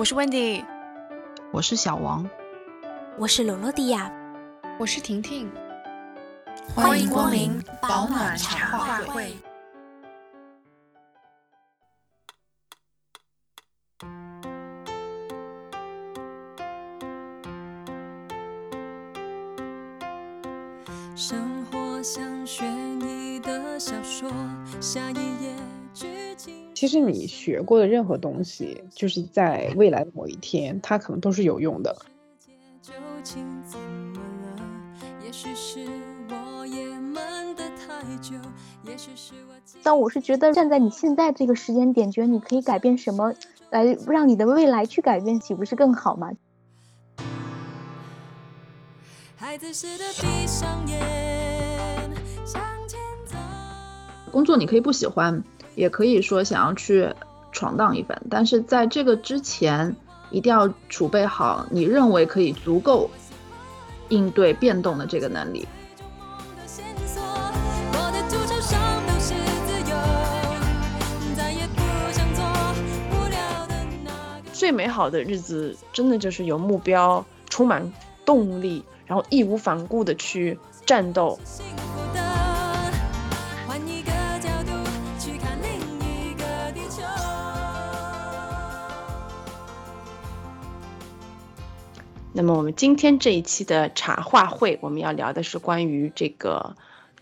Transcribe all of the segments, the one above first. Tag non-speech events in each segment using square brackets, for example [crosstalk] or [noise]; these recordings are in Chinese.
我是 Wendy，我是小王，我是罗罗迪亚，我是婷婷，欢迎光临保暖茶话会。生活像悬疑的小说，下一页。其实你学过的任何东西，就是在未来的某一天，它可能都是有用的。但我是觉得站在你现在这个时间点，觉得你可以改变什么，来让你的未来去改变，岂不是更好吗？孩子似的闭上眼，向前走。工作你可以不喜欢，也可以说想要去闯荡一番，但是在这个之前，一定要储备好你认为可以足够应对变动的这个能力。最美好的日子，真的就是有目标，充满动力，然后义无反顾的去战斗。那么我们今天这一期的茶话会，我们要聊的是关于这个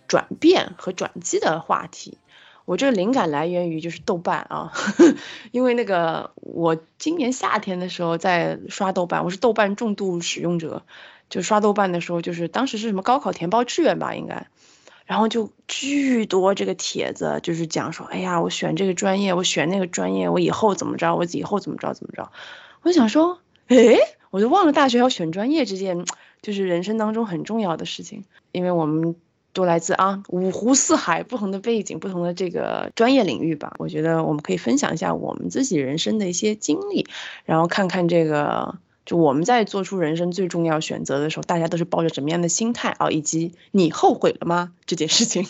转变和转机的话题。我这个灵感来源于就是豆瓣啊，[laughs] 因为那个我今年夏天的时候在刷豆瓣，我是豆瓣重度使用者，就刷豆瓣的时候，就是当时是什么高考填报志愿吧，应该，然后就巨多这个帖子，就是讲说，哎呀，我选这个专业，我选那个专业，我以后怎么着，我以后怎么着怎么着，我就想说，诶，我就忘了大学要选专业这件，就是人生当中很重要的事情，因为我们都来自啊五湖四海不同的背景，不同的这个专业领域吧。我觉得我们可以分享一下我们自己人生的一些经历，然后看看这个，就我们在做出人生最重要选择的时候，大家都是抱着什么样的心态啊，以及你后悔了吗这件事情。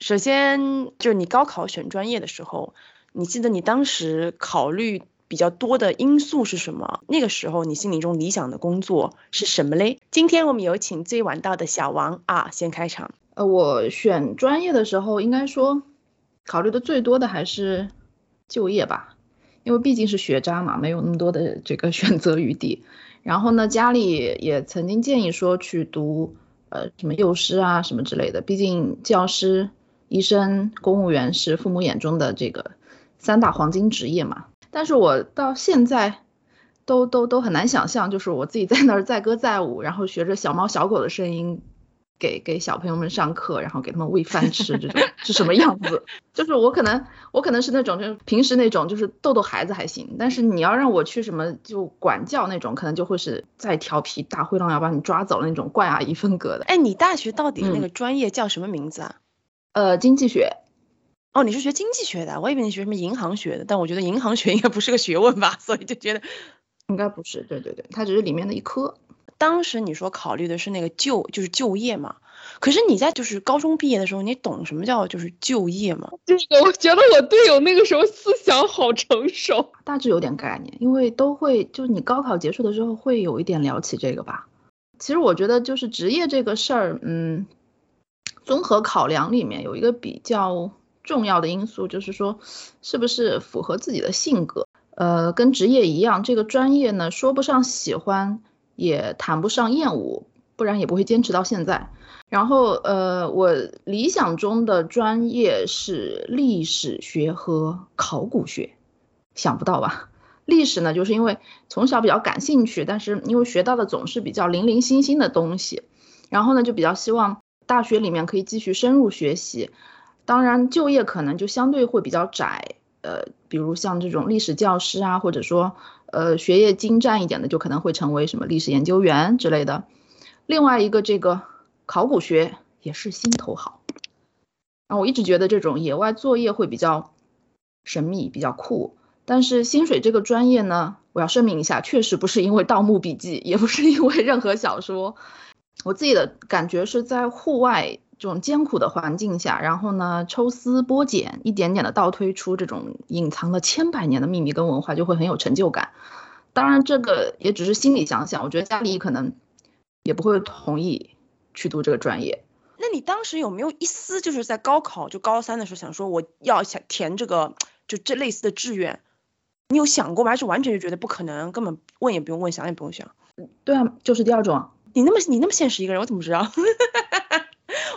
首先就是你高考选专业的时候，你记得你当时考虑比较多的因素是什么？那个时候你心里中理想的工作是什么嘞？今天我们有请最晚到的小王啊，先开场。呃，我选专业的时候，应该说考虑的最多的还是就业吧，因为毕竟是学渣嘛，没有那么多的这个 [laughs] 选择余地。然后呢，家里也曾经建议说去读呃什么幼师啊什么之类的，毕竟教师、医生、公务员是父母眼中的这个三大黄金职业嘛。但是我到现在都都都很难想象，就是我自己在那儿载歌载舞，然后学着小猫小狗的声音。给给小朋友们上课，然后给他们喂饭吃，这种是什么样子？[laughs] 就是我可能我可能是那种就是平时那种就是逗逗孩子还行，但是你要让我去什么就管教那种，可能就会是再调皮大灰狼要把你抓走的那种怪阿姨风格的。哎，你大学到底那个专业叫什么名字啊？呃，经济学。哦，你是学经济学的，我以为你学什么银行学的，但我觉得银行学应该不是个学问吧，所以就觉得 [laughs] 应该不是。对对对，它只是里面的一科。当时你说考虑的是那个就就是就业嘛，可是你在就是高中毕业的时候，你懂什么叫就是就业吗？这个我觉得我队友那个时候思想好成熟，大致有点概念，因为都会就是你高考结束的时候会有一点聊起这个吧。其实我觉得就是职业这个事儿，嗯，综合考量里面有一个比较重要的因素，就是说是不是符合自己的性格。呃，跟职业一样，这个专业呢说不上喜欢。也谈不上厌恶，不然也不会坚持到现在。然后，呃，我理想中的专业是历史学和考古学，想不到吧？历史呢，就是因为从小比较感兴趣，但是因为学到的总是比较零零星星的东西，然后呢，就比较希望大学里面可以继续深入学习。当然，就业可能就相对会比较窄，呃，比如像这种历史教师啊，或者说。呃，学业精湛一点的就可能会成为什么历史研究员之类的。另外一个这个考古学也是心头好。啊，我一直觉得这种野外作业会比较神秘，比较酷。但是薪水这个专业呢，我要声明一下，确实不是因为《盗墓笔记》，也不是因为任何小说。我自己的感觉是在户外这种艰苦的环境下，然后呢抽丝剥茧，一点点的倒推出这种隐藏了千百年的秘密跟文化，就会很有成就感。当然，这个也只是心里想想，我觉得家里可能也不会同意去读这个专业。那你当时有没有一丝就是在高考就高三的时候想说我要想填这个就这类似的志愿？你有想过吗？还是完全就觉得不可能，根本问也不用问，想也不用想？对啊，就是第二种啊。你那么你那么现实一个人，我怎么知道？[laughs]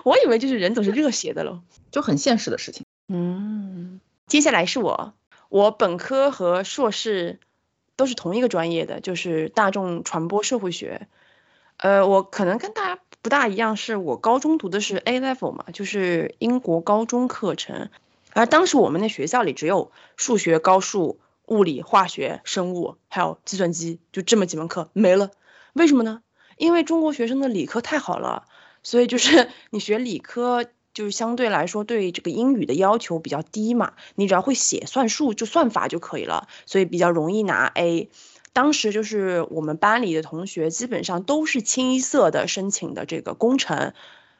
我以为就是人总是热血的喽，就很现实的事情。嗯，接下来是我，我本科和硕士都是同一个专业的，就是大众传播社会学。呃，我可能跟大家不大一样，是我高中读的是 A level 嘛，就是英国高中课程，而当时我们那学校里只有数学、高数、物理、化学、生物，还有计算机，就这么几门课没了。为什么呢？因为中国学生的理科太好了。所以就是 [laughs] 你学理科，就是相对来说对这个英语的要求比较低嘛，你只要会写算术就算法就可以了，所以比较容易拿 A。当时就是我们班里的同学基本上都是清一色的申请的这个工程，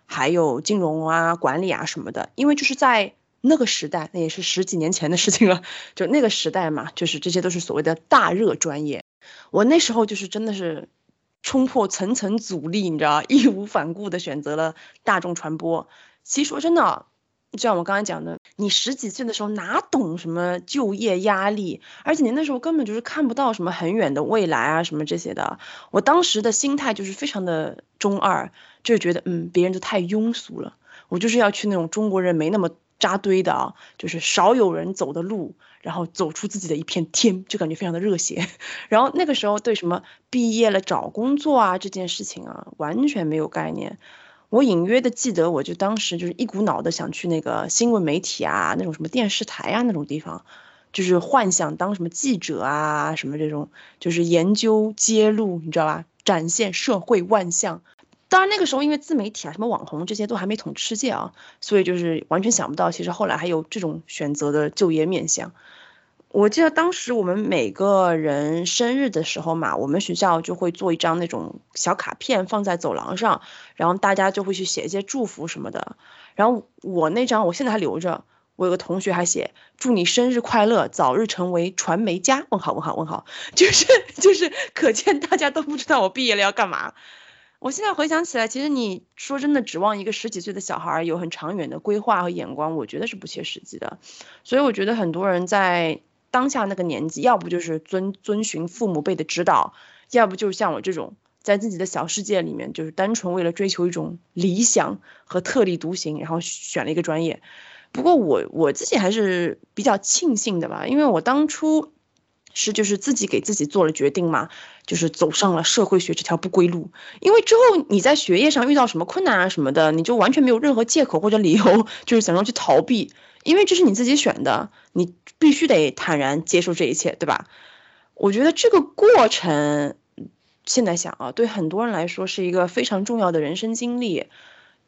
还有金融啊、管理啊什么的，因为就是在那个时代，那也是十几年前的事情了，就那个时代嘛，就是这些都是所谓的大热专业。我那时候就是真的是。冲破层层阻力，你知道，[laughs] 义无反顾的选择了大众传播。其实说真的，就像我刚才讲的，你十几岁的时候哪懂什么就业压力，而且你那时候根本就是看不到什么很远的未来啊什么这些的。我当时的心态就是非常的中二，就是觉得嗯，别人都太庸俗了，我就是要去那种中国人没那么。扎堆的啊，就是少有人走的路，然后走出自己的一片天，就感觉非常的热血。[laughs] 然后那个时候对什么毕业了找工作啊这件事情啊，完全没有概念。我隐约的记得，我就当时就是一股脑的想去那个新闻媒体啊，那种什么电视台啊那种地方，就是幻想当什么记者啊什么这种，就是研究揭露，你知道吧？展现社会万象。当然那个时候，因为自媒体啊、什么网红这些都还没统治世界啊，所以就是完全想不到，其实后来还有这种选择的就业面向。我记得当时我们每个人生日的时候嘛，我们学校就会做一张那种小卡片放在走廊上，然后大家就会去写一些祝福什么的。然后我那张我现在还留着，我有个同学还写祝你生日快乐，早日成为传媒家。问号问号问号，[laughs] 就是就是可见大家都不知道我毕业了要干嘛。我现在回想起来，其实你说真的，指望一个十几岁的小孩有很长远的规划和眼光，我觉得是不切实际的。所以我觉得很多人在当下那个年纪，要不就是遵遵循父母辈的指导，要不就是像我这种，在自己的小世界里面，就是单纯为了追求一种理想和特立独行，然后选了一个专业。不过我我自己还是比较庆幸的吧，因为我当初。是，就是自己给自己做了决定嘛，就是走上了社会学这条不归路。因为之后你在学业上遇到什么困难啊什么的，你就完全没有任何借口或者理由，就是想要去逃避，因为这是你自己选的，你必须得坦然接受这一切，对吧？我觉得这个过程，现在想啊，对很多人来说是一个非常重要的人生经历。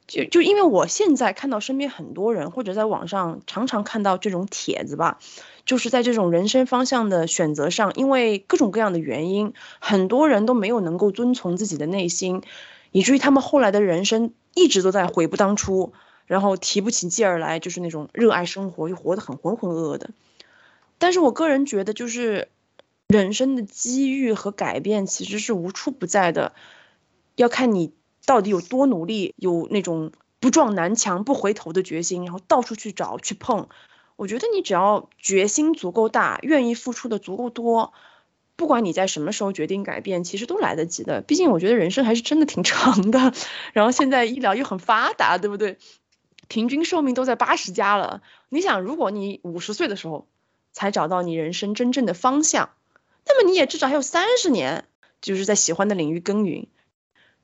就就因为我现在看到身边很多人，或者在网上常常看到这种帖子吧，就是在这种人生方向的选择上，因为各种各样的原因，很多人都没有能够遵从自己的内心，以至于他们后来的人生一直都在悔不当初，然后提不起劲儿来，就是那种热爱生活又活得很浑浑噩噩的。但是我个人觉得，就是人生的机遇和改变其实是无处不在的，要看你。到底有多努力，有那种不撞南墙不回头的决心，然后到处去找去碰。我觉得你只要决心足够大，愿意付出的足够多，不管你在什么时候决定改变，其实都来得及的。毕竟我觉得人生还是真的挺长的，[laughs] 然后现在医疗又很发达，对不对？平均寿命都在八十加了。你想，如果你五十岁的时候才找到你人生真正的方向，那么你也至少还有三十年，就是在喜欢的领域耕耘。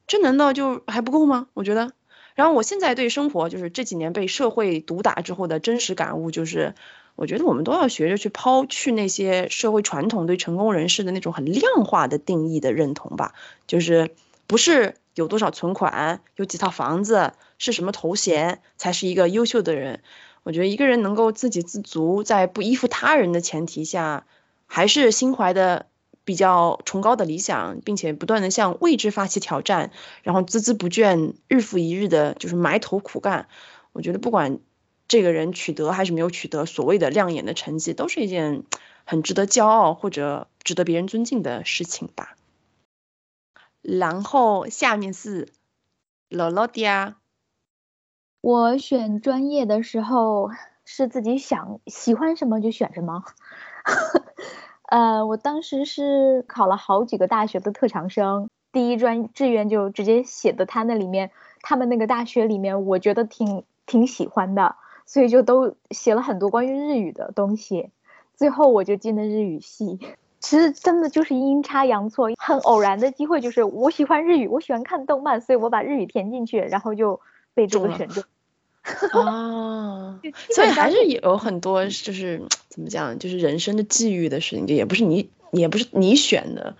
这难道就还不够吗？我觉得，然后我现在对生活，就是这几年被社会毒打之后的真实感悟，就是我觉得我们都要学着去抛去那些社会传统对成功人士的那种很量化的定义的认同吧。就是不是有多少存款、有几套房子、是什么头衔才是一个优秀的人？我觉得一个人能够自给自足，在不依附他人的前提下，还是心怀的。比较崇高的理想，并且不断的向未知发起挑战，然后孜孜不倦，日复一日的就是埋头苦干。我觉得不管这个人取得还是没有取得所谓的亮眼的成绩，都是一件很值得骄傲或者值得别人尊敬的事情吧。然后下面是罗罗迪亚，我选专业的时候是自己想喜欢什么就选什么。呃，我当时是考了好几个大学的特长生，第一专志愿就直接写的他那里面，他们那个大学里面，我觉得挺挺喜欢的，所以就都写了很多关于日语的东西。最后我就进了日语系。其实真的就是阴差阳错，很偶然的机会，就是我喜欢日语，我喜欢看动漫，所以我把日语填进去，然后就被这个选中。[laughs] 哦，所以还是有很多就是怎么讲，就是人生的际遇的事情，就也不是你，也不是你选的，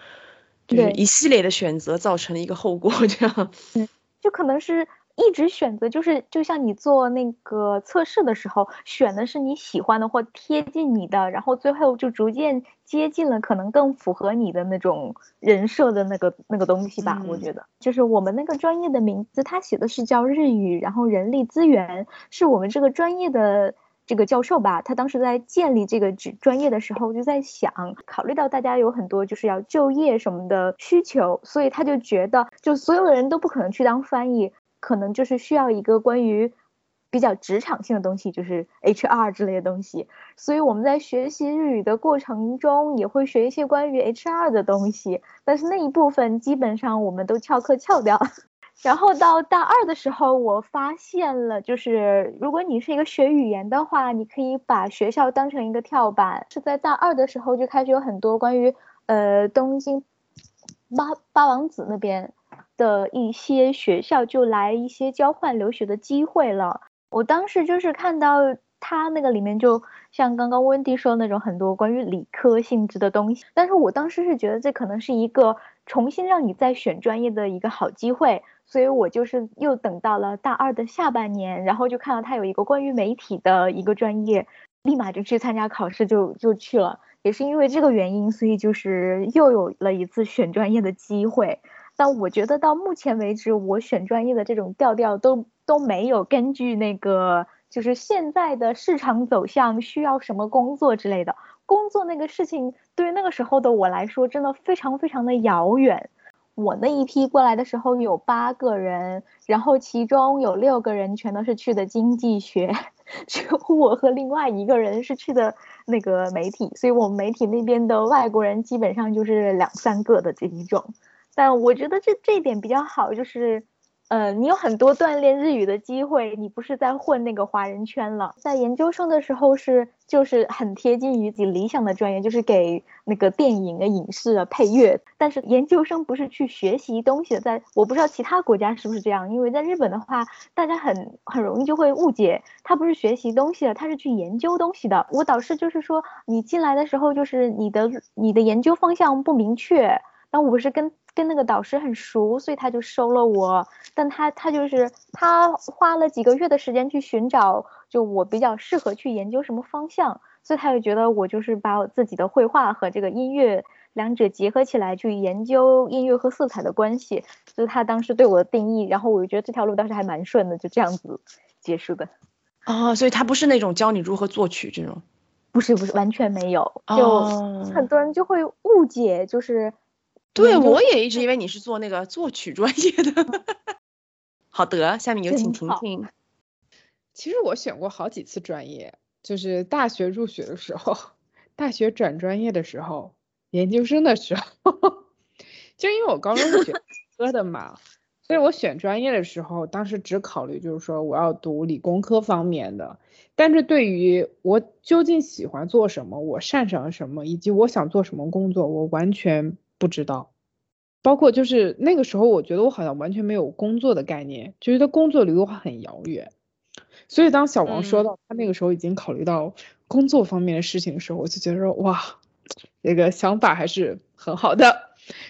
就是一系列的选择造成了一个后果，这样。嗯，就可能是。一直选择就是就像你做那个测试的时候，选的是你喜欢的或贴近你的，然后最后就逐渐接近了可能更符合你的那种人设的那个那个东西吧。我觉得就是我们那个专业的名字，他写的是叫日语，然后人力资源是我们这个专业的这个教授吧。他当时在建立这个职专业的时候，就在想，考虑到大家有很多就是要就业什么的需求，所以他就觉得就所有的人都不可能去当翻译。可能就是需要一个关于比较职场性的东西，就是 HR 之类的东西。所以我们在学习日语的过程中，也会学一些关于 HR 的东西。但是那一部分基本上我们都翘课翘掉。[laughs] 然后到大二的时候，我发现了，就是如果你是一个学语言的话，你可以把学校当成一个跳板。是在大二的时候就开始有很多关于呃东京八八王子那边。的一些学校就来一些交换留学的机会了。我当时就是看到他那个里面，就像刚刚温迪说的那种很多关于理科性质的东西。但是我当时是觉得这可能是一个重新让你再选专业的一个好机会，所以我就是又等到了大二的下半年，然后就看到他有一个关于媒体的一个专业，立马就去参加考试，就就去了。也是因为这个原因，所以就是又有了一次选专业的机会。但我觉得到目前为止，我选专业的这种调调都都没有根据那个，就是现在的市场走向需要什么工作之类的工作那个事情，对于那个时候的我来说，真的非常非常的遥远。我那一批过来的时候有八个人，然后其中有六个人全都是去的经济学，[laughs] 只有我和另外一个人是去的那个媒体，所以我们媒体那边的外国人基本上就是两三个的这一种。但我觉得这这一点比较好，就是，呃，你有很多锻炼日语的机会，你不是在混那个华人圈了。在研究生的时候是就是很贴近于自己理想的专业，就是给那个电影啊、影视啊配乐。但是研究生不是去学习东西的，在我不知道其他国家是不是这样，因为在日本的话，大家很很容易就会误解，他不是学习东西的，他是去研究东西的。我导师就是说，你进来的时候就是你的你的研究方向不明确，但我不是跟。跟那个导师很熟，所以他就收了我。但他他就是他花了几个月的时间去寻找，就我比较适合去研究什么方向，所以他就觉得我就是把我自己的绘画和这个音乐两者结合起来去研究音乐和色彩的关系，就是他当时对我的定义。然后我就觉得这条路当时还蛮顺的，就这样子结束的。哦，所以他不是那种教你如何作曲这种，不是不是完全没有，就很多人就会误解，就是。对，我也一直以为你是做那个作曲专业的。[laughs] 好的，下面有请婷婷。其实我选过好几次专业，就是大学入学的时候，大学转专业的时候，研究生的时候，[laughs] 就因为我高中是学 [laughs] 科的嘛，所以我选专业的时候，当时只考虑就是说我要读理工科方面的，但是对于我究竟喜欢做什么，我擅长什么，以及我想做什么工作，我完全。不知道，包括就是那个时候，我觉得我好像完全没有工作的概念，就觉得工作离我很遥远。所以当小王说到他那个时候已经考虑到工作方面的事情的时候，我就觉得说哇，这个想法还是很好的。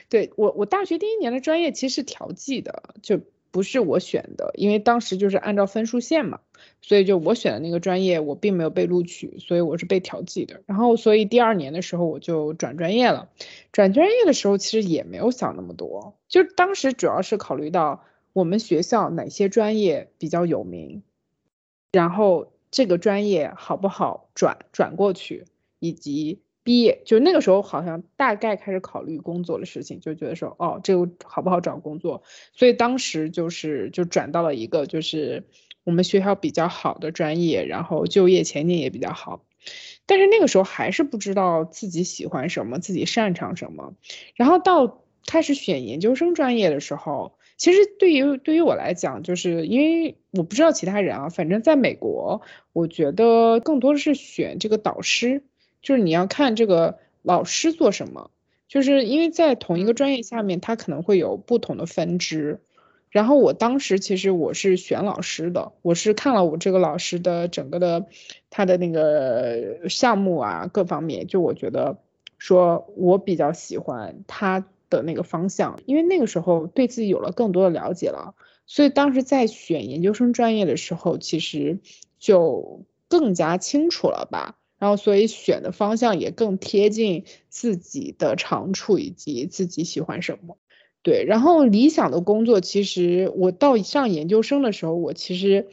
对我，我大学第一年的专业其实是调剂的，就不是我选的，因为当时就是按照分数线嘛，所以就我选的那个专业我并没有被录取，所以我是被调剂的。然后所以第二年的时候我就转专业了，转专业的时候其实也没有想那么多，就当时主要是考虑到我们学校哪些专业比较有名，然后这个专业好不好转转过去，以及。毕业就那个时候，好像大概开始考虑工作的事情，就觉得说，哦，这个好不好找工作？所以当时就是就转到了一个就是我们学校比较好的专业，然后就业前景也比较好。但是那个时候还是不知道自己喜欢什么，自己擅长什么。然后到开始选研究生专业的时候，其实对于对于我来讲，就是因为我不知道其他人啊，反正在美国，我觉得更多的是选这个导师。就是你要看这个老师做什么，就是因为在同一个专业下面，他可能会有不同的分支。然后我当时其实我是选老师的，我是看了我这个老师的整个的他的那个项目啊各方面，就我觉得说我比较喜欢他的那个方向，因为那个时候对自己有了更多的了解了，所以当时在选研究生专业的时候，其实就更加清楚了吧。然后，所以选的方向也更贴近自己的长处以及自己喜欢什么。对，然后理想的工作，其实我到上研究生的时候，我其实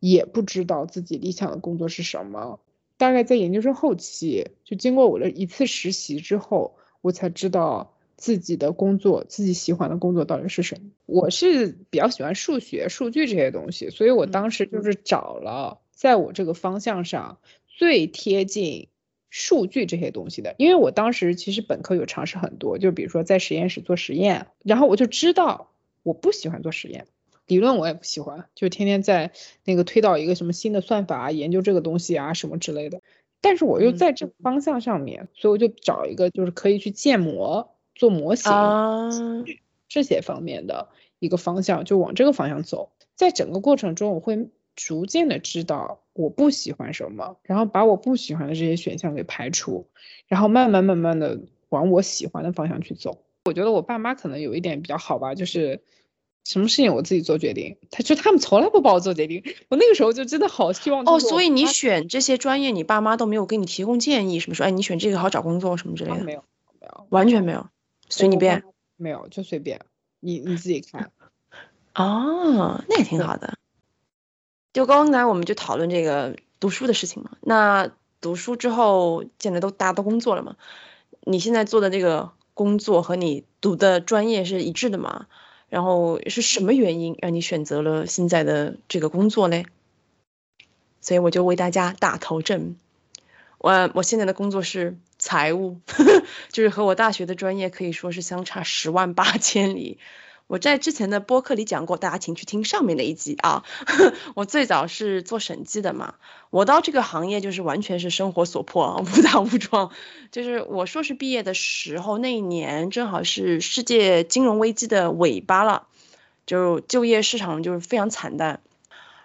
也不知道自己理想的工作是什么。大概在研究生后期，就经过我的一次实习之后，我才知道自己的工作，自己喜欢的工作到底是什么。我是比较喜欢数学、数据这些东西，所以我当时就是找了在我这个方向上。最贴近数据这些东西的，因为我当时其实本科有尝试很多，就比如说在实验室做实验，然后我就知道我不喜欢做实验，理论我也不喜欢，就天天在那个推导一个什么新的算法啊，研究这个东西啊什么之类的。但是我又在这个方向上面，所以我就找一个就是可以去建模、做模型这些方面的一个方向，就往这个方向走。在整个过程中，我会。逐渐的知道我不喜欢什么，然后把我不喜欢的这些选项给排除，然后慢慢慢慢的往我喜欢的方向去走。我觉得我爸妈可能有一点比较好吧，就是什么事情我自己做决定，他就他们从来不帮我做决定。我那个时候就真的好希望哦，所以你选这些专业，你爸妈都没有给你提供建议，什么说哎你选这个好找工作什么之类的？没有没有，完全没有，随你便。没有就随便，你你自己看。哦，那也挺好的。就刚才我们就讨论这个读书的事情嘛，那读书之后现在都大家都工作了嘛，你现在做的这个工作和你读的专业是一致的吗？然后是什么原因让你选择了现在的这个工作嘞？所以我就为大家打头阵，我我现在的工作是财务，[laughs] 就是和我大学的专业可以说是相差十万八千里。我在之前的播客里讲过，大家请去听上面那一集啊。[laughs] 我最早是做审计的嘛，我到这个行业就是完全是生活所迫，误打误撞。就是我硕士毕业的时候，那一年正好是世界金融危机的尾巴了，就就业市场就是非常惨淡，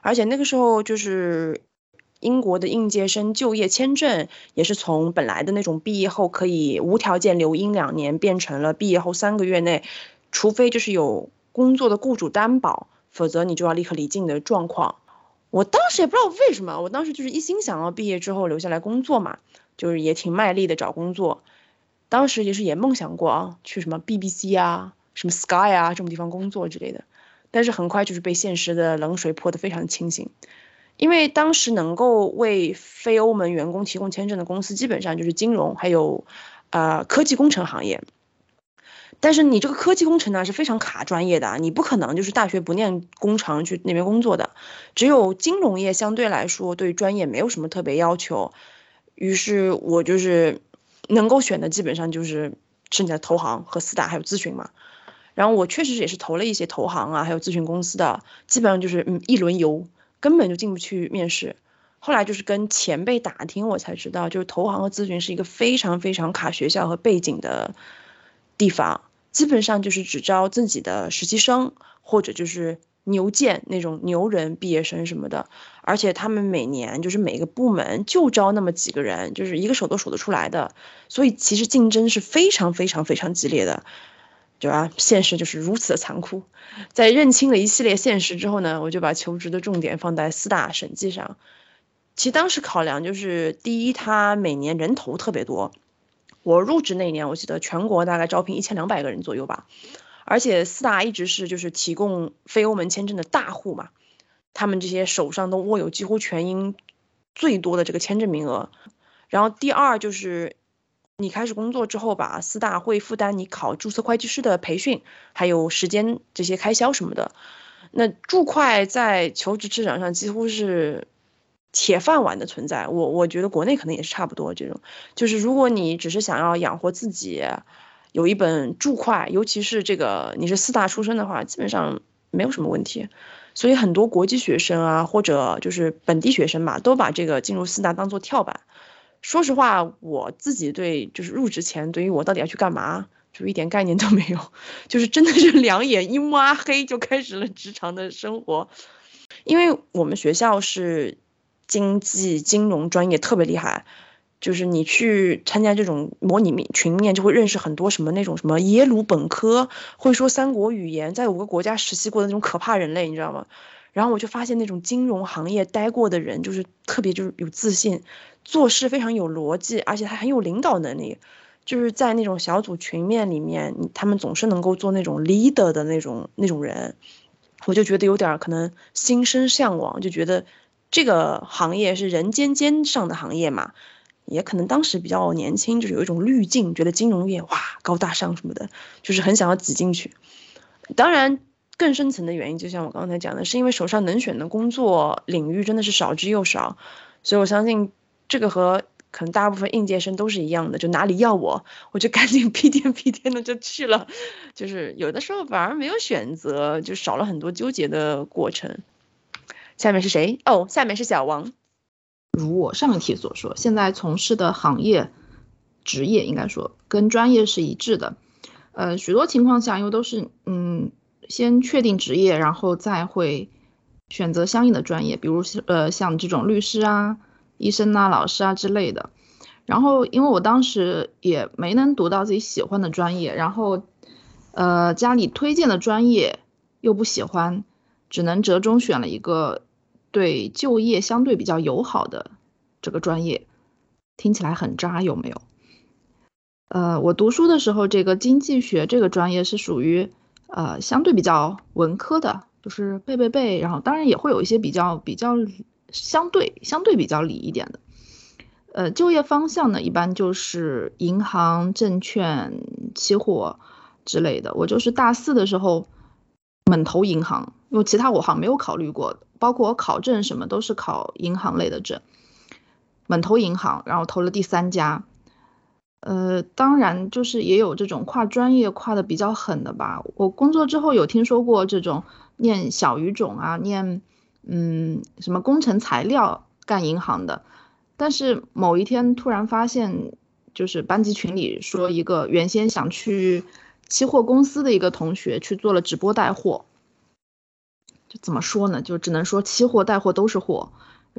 而且那个时候就是英国的应届生就业签证也是从本来的那种毕业后可以无条件留英两年，变成了毕业后三个月内。除非就是有工作的雇主担保，否则你就要立刻离境的状况。我当时也不知道为什么，我当时就是一心想要毕业之后留下来工作嘛，就是也挺卖力的找工作。当时也是也梦想过啊，去什么 BBC 啊、什么 Sky 啊这种地方工作之类的。但是很快就是被现实的冷水泼得非常清醒，因为当时能够为非欧盟员工提供签证的公司，基本上就是金融还有呃科技工程行业。但是你这个科技工程呢是非常卡专业的，你不可能就是大学不念工程去那边工作的。只有金融业相对来说对专业没有什么特别要求，于是我就是能够选的基本上就是剩下的投行和四大还有咨询嘛。然后我确实也是投了一些投行啊，还有咨询公司的，基本上就是嗯一轮游，根本就进不去面试。后来就是跟前辈打听，我才知道就是投行和咨询是一个非常非常卡学校和背景的地方。基本上就是只招自己的实习生，或者就是牛剑那种牛人毕业生什么的，而且他们每年就是每个部门就招那么几个人，就是一个手都数得出来的，所以其实竞争是非常非常非常激烈的。对吧？现实就是如此的残酷。在认清了一系列现实之后呢，我就把求职的重点放在四大审计上。其实当时考量就是，第一，他每年人头特别多。我入职那一年，我记得全国大概招聘一千两百个人左右吧。而且四大一直是就是提供非欧盟签证的大户嘛，他们这些手上都握有几乎全英最多的这个签证名额。然后第二就是你开始工作之后吧，四大会负担你考注册会计师的培训，还有时间这些开销什么的。那注会在求职市场上几乎是铁饭碗的存在，我我觉得国内可能也是差不多这种。就是如果你只是想要养活自己，有一本注会，尤其是这个你是四大出身的话，基本上没有什么问题。所以很多国际学生啊，或者就是本地学生吧，都把这个进入四大当做跳板。说实话，我自己对就是入职前，对于我到底要去干嘛，就一点概念都没有，[laughs] 就是真的是两眼一抹黑就开始了职场的生活。因为我们学校是经济金融专业特别厉害，就是你去参加这种模拟面群面，就会认识很多什么那种什么耶鲁本科，会说三国语言，在五个国家实习过的那种可怕人类，你知道吗？然后我就发现那种金融行业待过的人，就是特别就是有自信，做事非常有逻辑，而且他很有领导能力。就是在那种小组群面里面，他们总是能够做那种 leader 的那种那种人，我就觉得有点可能心生向往，就觉得这个行业是人间尖上的行业嘛，也可能当时比较年轻，就是有一种滤镜，觉得金融业哇高大上什么的，就是很想要挤进去。当然。更深层的原因，就像我刚才讲的，是因为手上能选的工作领域真的是少之又少，所以我相信这个和可能大部分应届生都是一样的，就哪里要我，我就赶紧屁颠屁颠的就去了，[laughs] 就是有的时候反而没有选择，就少了很多纠结的过程。下面是谁？哦，下面是小王。如我上一题所说，现在从事的行业、职业应该说跟专业是一致的，呃，许多情况下又都是嗯。先确定职业，然后再会选择相应的专业，比如呃像这种律师啊、医生啊、老师啊之类的。然后因为我当时也没能读到自己喜欢的专业，然后呃家里推荐的专业又不喜欢，只能折中选了一个对就业相对比较友好的这个专业。听起来很渣，有没有？呃，我读书的时候，这个经济学这个专业是属于。呃，相对比较文科的，就是背背背，然后当然也会有一些比较比较相对相对比较理一点的。呃，就业方向呢，一般就是银行、证券、期货之类的。我就是大四的时候猛投银行，因为其他我好像没有考虑过，包括我考证什么都是考银行类的证，猛投银行，然后投了第三家。呃，当然就是也有这种跨专业跨的比较狠的吧。我工作之后有听说过这种念小语种啊，念嗯什么工程材料干银行的。但是某一天突然发现，就是班级群里说一个原先想去期货公司的一个同学去做了直播带货。就怎么说呢？就只能说期货带货都是货，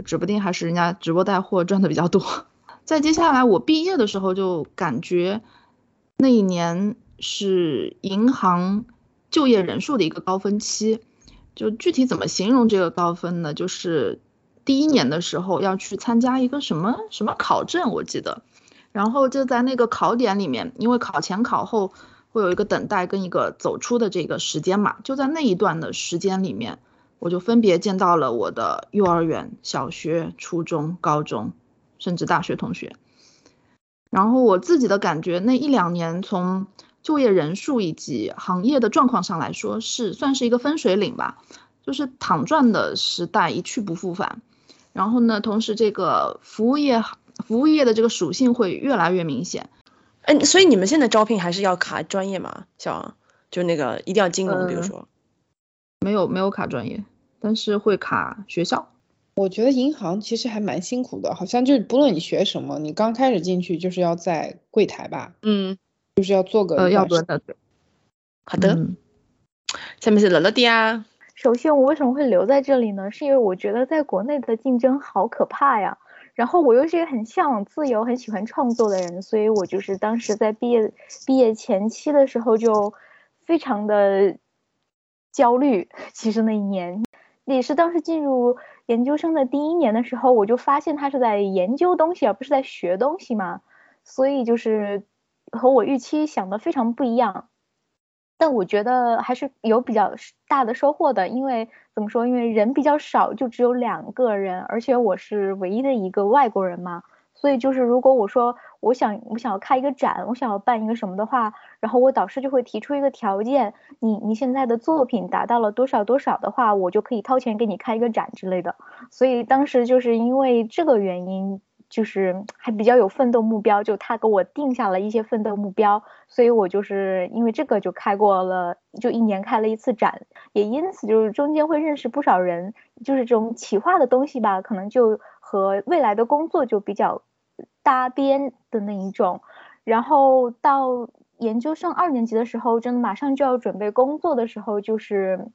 指不定还是人家直播带货赚的比较多。[laughs] 在接下来我毕业的时候，就感觉那一年是银行就业人数的一个高峰期。就具体怎么形容这个高峰呢？就是第一年的时候要去参加一个什么什么考证，我记得。然后就在那个考点里面，因为考前考后会有一个等待跟一个走出的这个时间嘛，就在那一段的时间里面，我就分别见到了我的幼儿园、小学、初中、高中。甚至大学同学，然后我自己的感觉，那一两年从就业人数以及行业的状况上来说，是算是一个分水岭吧，就是躺赚的时代一去不复返。然后呢，同时这个服务业服务业的这个属性会越来越明显。哎，所以你们现在招聘还是要卡专业吗？小王，就那个一定要金融，比如说，没有没有卡专业，但是会卡学校。我觉得银行其实还蛮辛苦的，好像就不论你学什么，你刚开始进去就是要在柜台吧，嗯，就是要做个呃要蹲的。好的，下面是乐乐迪啊。首先，我为什么会留在这里呢？是因为我觉得在国内的竞争好可怕呀。然后我又是一个很向往自由、很喜欢创作的人，所以我就是当时在毕业毕业前期的时候就非常的焦虑。其实那一年也是当时进入研究生的第一年的时候，我就发现他是在研究东西，而不是在学东西嘛，所以就是和我预期想的非常不一样。但我觉得还是有比较大的收获的，因为怎么说？因为人比较少，就只有两个人，而且我是唯一的一个外国人嘛，所以就是如果我说我想我想要开一个展，我想要办一个什么的话，然后我导师就会提出一个条件，你你现在的作品达到了多少多少的话，我就可以掏钱给你开一个展之类的。所以当时就是因为这个原因。就是还比较有奋斗目标，就他给我定下了一些奋斗目标，所以我就是因为这个就开过了，就一年开了一次展，也因此就是中间会认识不少人，就是这种企划的东西吧，可能就和未来的工作就比较搭边的那一种。然后到研究生二年级的时候，真的马上就要准备工作的时候，就是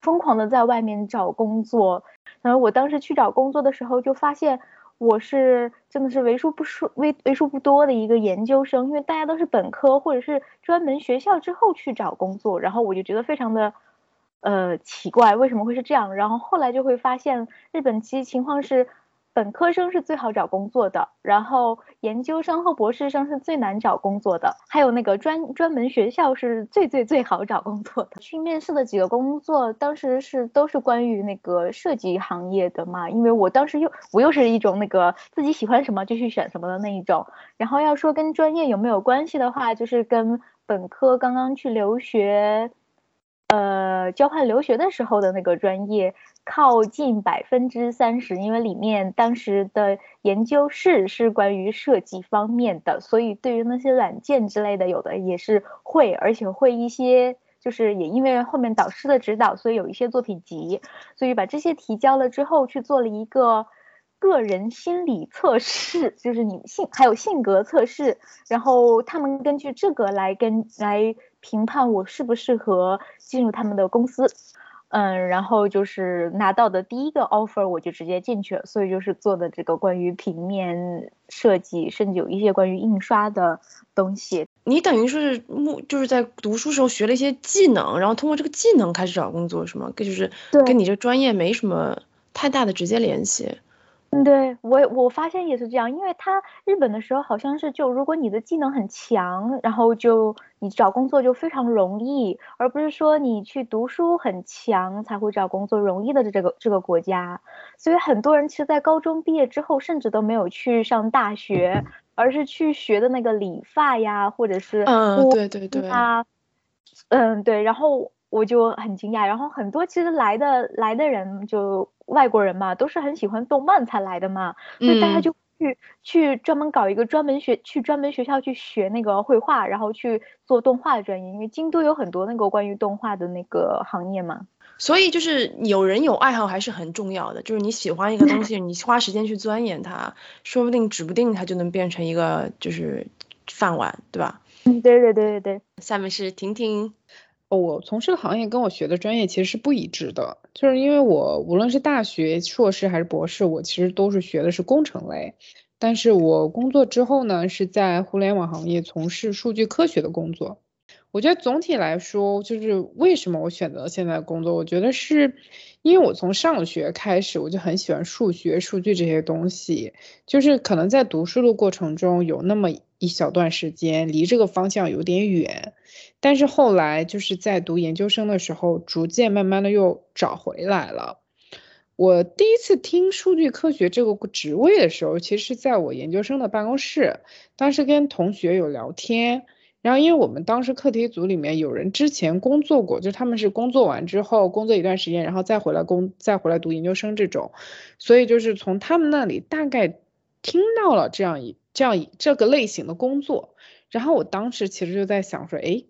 疯狂的在外面找工作。然后我当时去找工作的时候，就发现。我是真的是为数不数、为为数不多的一个研究生，因为大家都是本科或者是专门学校之后去找工作，然后我就觉得非常的，呃奇怪，为什么会是这样？然后后来就会发现，日本其实情况是。本科生是最好找工作的，然后研究生和博士生是最难找工作的，还有那个专专门学校是最最最好找工作的。去面试的几个工作，当时是都是关于那个设计行业的嘛，因为我当时又我又是一种那个自己喜欢什么就去选什么的那一种。然后要说跟专业有没有关系的话，就是跟本科刚刚去留学，呃，交换留学的时候的那个专业。靠近百分之三十，因为里面当时的研究室是关于设计方面的，所以对于那些软件之类的，有的也是会，而且会一些，就是也因为后面导师的指导，所以有一些作品集，所以把这些提交了之后，去做了一个个人心理测试，就是你性还有性格测试，然后他们根据这个来跟来评判我适不适合进入他们的公司。嗯，然后就是拿到的第一个 offer，我就直接进去了，所以就是做的这个关于平面设计，甚至有一些关于印刷的东西。你等于是目就是在读书时候学了一些技能，然后通过这个技能开始找工作，是吗？这就是跟你这专业没什么太大的直接联系。嗯，对我我发现也是这样，因为他日本的时候好像是就如果你的技能很强，然后就你找工作就非常容易，而不是说你去读书很强才会找工作容易的这个这个国家。所以很多人其实，在高中毕业之后，甚至都没有去上大学，而是去学的那个理发呀，或者是嗯，对对对啊，嗯对，然后。我就很惊讶，然后很多其实来的来的人就外国人嘛，都是很喜欢动漫才来的嘛，所以大家就去去专门搞一个专门学去专门学校去学那个绘画，然后去做动画的专业，因为京都有很多那个关于动画的那个行业嘛。所以就是有人有爱好还是很重要的，就是你喜欢一个东西，你花时间去钻研它，说不定指不定它就能变成一个就是饭碗，对吧？嗯，对对对对对。下面是婷婷。我从事的行业跟我学的专业其实是不一致的，就是因为我无论是大学、硕士还是博士，我其实都是学的是工程类，但是我工作之后呢，是在互联网行业从事数据科学的工作。我觉得总体来说，就是为什么我选择现在工作，我觉得是因为我从上学开始我就很喜欢数学、数据这些东西，就是可能在读书的过程中有那么一小段时间离这个方向有点远。但是后来就是在读研究生的时候，逐渐慢慢的又找回来了。我第一次听数据科学这个职位的时候，其实在我研究生的办公室，当时跟同学有聊天，然后因为我们当时课题组里面有人之前工作过，就他们是工作完之后工作一段时间，然后再回来工再回来读研究生这种，所以就是从他们那里大概听到了这样一这样一这个类型的工作，然后我当时其实就在想说，哎。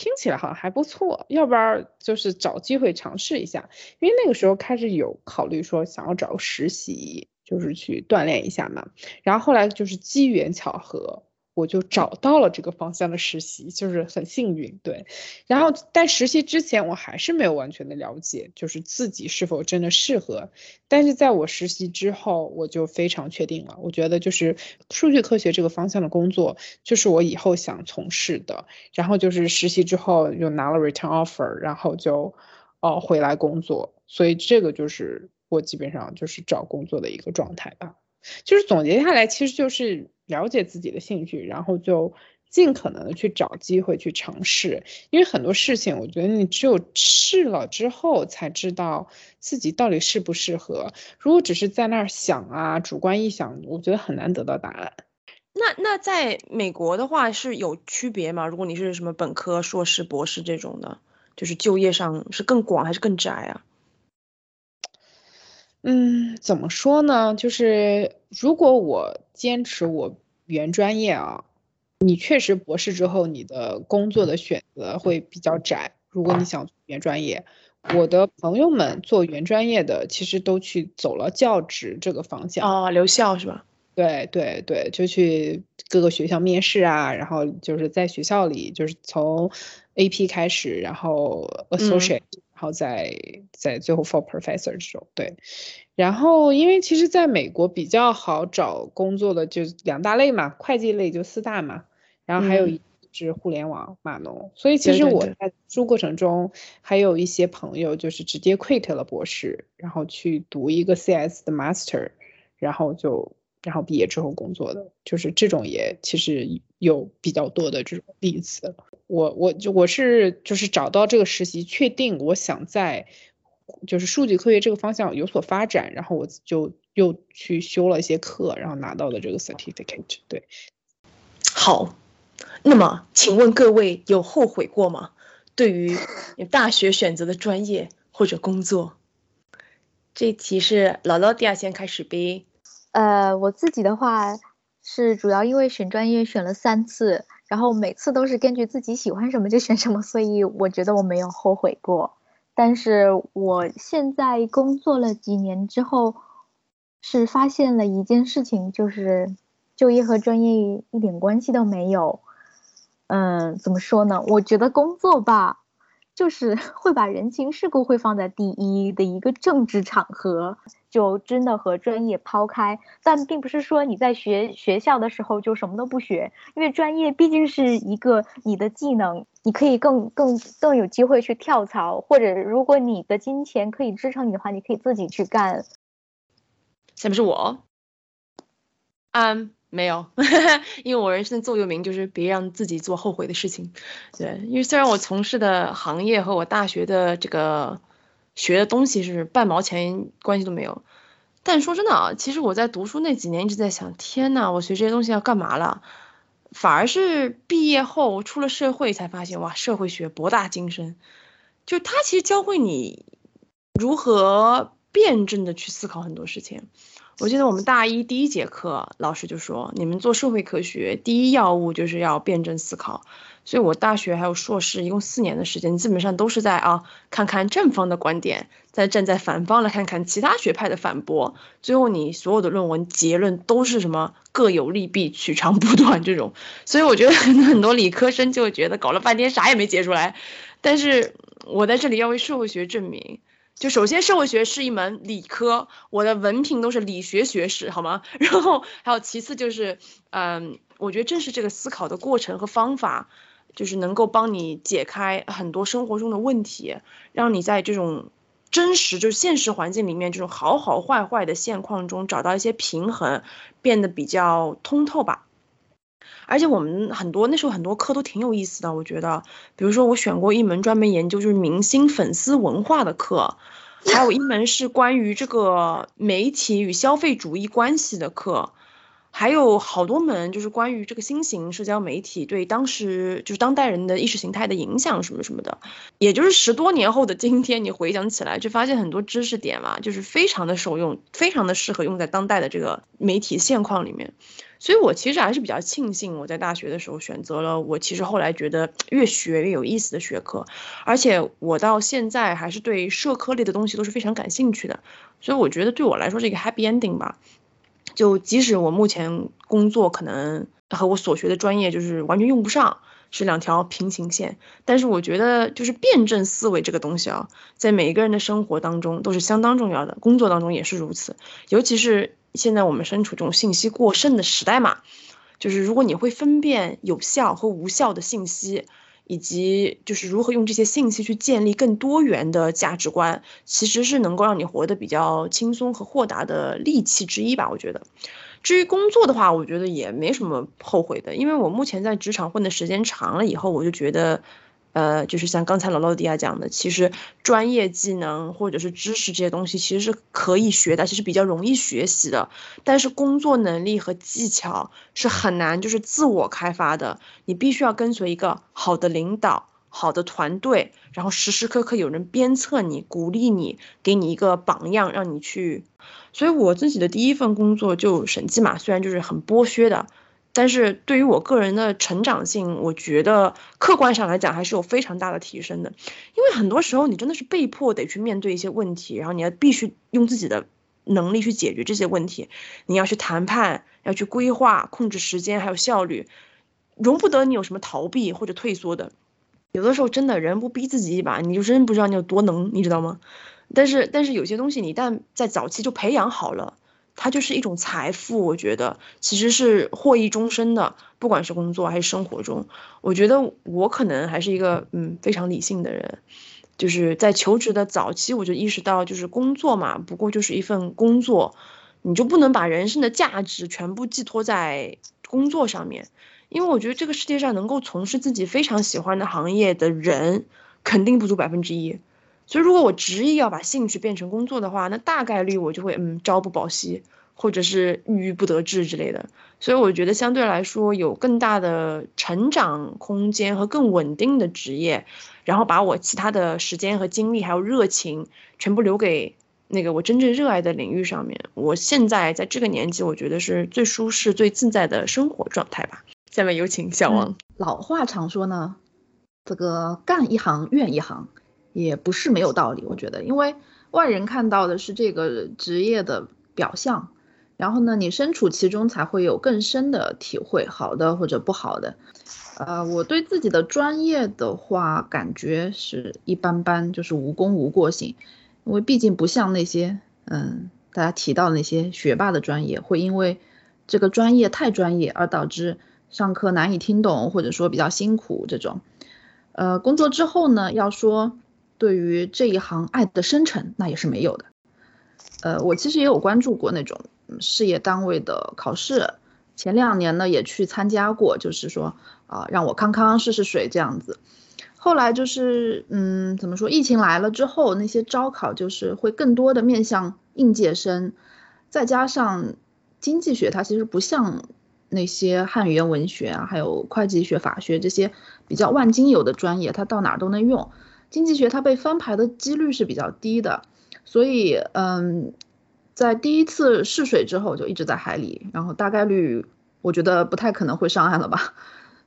听起来好像还不错，要不然就是找机会尝试一下，因为那个时候开始有考虑说想要找个实习，就是去锻炼一下嘛。然后后来就是机缘巧合，我就找到了这个方向的实习，就是很幸运，对。然后，但实习之前我还是没有完全的了解，就是自己是否真的适合。但是在我实习之后，我就非常确定了，我觉得就是数据科学这个方向的工作，就是我以后想从事的。然后就是实习之后又拿了 return offer，然后就哦回来工作。所以这个就是我基本上就是找工作的一个状态吧。就是总结下来，其实就是了解自己的兴趣，然后就尽可能的去找机会去尝试。因为很多事情，我觉得你只有试了之后才知道自己到底适不适合。如果只是在那儿想啊，主观臆想，我觉得很难得到答案。那那在美国的话是有区别吗？如果你是什么本科、硕士、博士这种的，就是就业上是更广还是更窄啊？嗯，怎么说呢？就是如果我坚持我原专业啊，你确实博士之后你的工作的选择会比较窄。如果你想原专业，我的朋友们做原专业的其实都去走了教职这个方向。哦，留校是吧？对对对，就去各个学校面试啊，然后就是在学校里，就是从 AP 开始，然后 Associate。然后再再最后 for professor 这种对，然后因为其实在美国比较好找工作的就两大类嘛，会计类就四大嘛，然后还有一是互联网码农，所以其实我在书过程中还有一些朋友就是直接 quit 了博士，然后去读一个 CS 的 master，然后就然后毕业之后工作的，就是这种也其实有比较多的这种例子。我我就我是就是找到这个实习，确定我想在就是数据科学这个方向有所发展，然后我就又去修了一些课，然后拿到的这个 certificate。对，好，那么请问各位有后悔过吗？对于你大学选择的专业或者工作？这题是姥姥第二先开始呗。呃，我自己的话是主要因为选专业选了三次。然后每次都是根据自己喜欢什么就选什么，所以我觉得我没有后悔过。但是我现在工作了几年之后，是发现了一件事情，就是就业和专业一点关系都没有。嗯，怎么说呢？我觉得工作吧，就是 [laughs] 会把人情世故会放在第一的一个政治场合。就真的和专业抛开，但并不是说你在学学校的时候就什么都不学，因为专业毕竟是一个你的技能，你可以更更更有机会去跳槽，或者如果你的金钱可以支撑你的话，你可以自己去干。下面是我，嗯，没有，[laughs] 因为我人生座右铭就是别让自己做后悔的事情。对，因为虽然我从事的行业和我大学的这个。学的东西是半毛钱关系都没有，但说真的啊，其实我在读书那几年一直在想，天呐，我学这些东西要干嘛了？反而是毕业后出了社会才发现，哇，社会学博大精深，就它其实教会你如何辩证的去思考很多事情。我记得我们大一第一节课，老师就说，你们做社会科学第一要务就是要辩证思考。所以我大学还有硕士，一共四年的时间，基本上都是在啊看看正方的观点，再站在反方来看看其他学派的反驳，最后你所有的论文结论都是什么各有利弊，取长补短这种。所以我觉得很多理科生就觉得搞了半天啥也没结出来，但是我在这里要为社会学证明，就首先社会学是一门理科，我的文凭都是理学学士，好吗？[laughs] 然后还有其次就是，嗯，我觉得正是这个思考的过程和方法。就是能够帮你解开很多生活中的问题，让你在这种真实就是现实环境里面这种好好坏坏的现况中找到一些平衡，变得比较通透吧。而且我们很多那时候很多课都挺有意思的，我觉得，比如说我选过一门专门研究就是明星粉丝文化的课，还有一门是关于这个媒体与消费主义关系的课。还有好多门，就是关于这个新型社交媒体对当时就是当代人的意识形态的影响什么什么的，也就是十多年后的今天，你回想起来就发现很多知识点嘛，就是非常的受用，非常的适合用在当代的这个媒体现况里面。所以我其实还是比较庆幸我在大学的时候选择了我其实后来觉得越学越有意思的学科，而且我到现在还是对社科类的东西都是非常感兴趣的，所以我觉得对我来说是一个 happy ending 吧。就即使我目前工作可能和我所学的专业就是完全用不上，是两条平行线。但是我觉得就是辩证思维这个东西啊，在每一个人的生活当中都是相当重要的，工作当中也是如此。尤其是现在我们身处这种信息过剩的时代嘛，就是如果你会分辨有效和无效的信息。以及就是如何用这些信息去建立更多元的价值观，其实是能够让你活得比较轻松和豁达的利器之一吧。我觉得，至于工作的话，我觉得也没什么后悔的，因为我目前在职场混的时间长了以后，我就觉得。呃，就是像刚才老老迪亚讲的，其实专业技能或者是知识这些东西，其实是可以学的，其实比较容易学习的。但是工作能力和技巧是很难，就是自我开发的。你必须要跟随一个好的领导、好的团队，然后时时刻刻有人鞭策你、鼓励你，给你一个榜样，让你去。所以我自己的第一份工作就审计嘛，虽然就是很剥削的。但是对于我个人的成长性，我觉得客观上来讲还是有非常大的提升的。因为很多时候你真的是被迫得去面对一些问题，然后你要必须用自己的能力去解决这些问题。你要去谈判，要去规划、控制时间还有效率，容不得你有什么逃避或者退缩的。有的时候真的人不逼自己一把，你就真不知道你有多能，你知道吗？但是但是有些东西你一旦在早期就培养好了。它就是一种财富，我觉得其实是获益终身的，不管是工作还是生活中。我觉得我可能还是一个嗯非常理性的人，就是在求职的早期我就意识到，就是工作嘛，不过就是一份工作，你就不能把人生的价值全部寄托在工作上面，因为我觉得这个世界上能够从事自己非常喜欢的行业的人，肯定不足百分之一。所以，如果我执意要把兴趣变成工作的话，那大概率我就会嗯朝不保夕，或者是郁郁不得志之类的。所以，我觉得相对来说有更大的成长空间和更稳定的职业，然后把我其他的时间和精力还有热情全部留给那个我真正热爱的领域上面。我现在在这个年纪，我觉得是最舒适、最自在的生活状态吧。下面有请小王。老话常说呢，这个干一行怨一行。也不是没有道理，我觉得，因为外人看到的是这个职业的表象，然后呢，你身处其中才会有更深的体会，好的或者不好的。呃，我对自己的专业的话，感觉是一般般，就是无功无过性，因为毕竟不像那些，嗯，大家提到那些学霸的专业，会因为这个专业太专业而导致上课难以听懂，或者说比较辛苦这种。呃，工作之后呢，要说。对于这一行爱的深沉，那也是没有的。呃，我其实也有关注过那种事业单位的考试，前两年呢也去参加过，就是说啊让我康康试试水这样子。后来就是嗯怎么说，疫情来了之后，那些招考就是会更多的面向应届生，再加上经济学它其实不像那些汉语言文学啊，还有会计学、法学这些比较万金油的专业，它到哪都能用。经济学它被翻牌的几率是比较低的，所以嗯，在第一次试水之后就一直在海里，然后大概率我觉得不太可能会上岸了吧，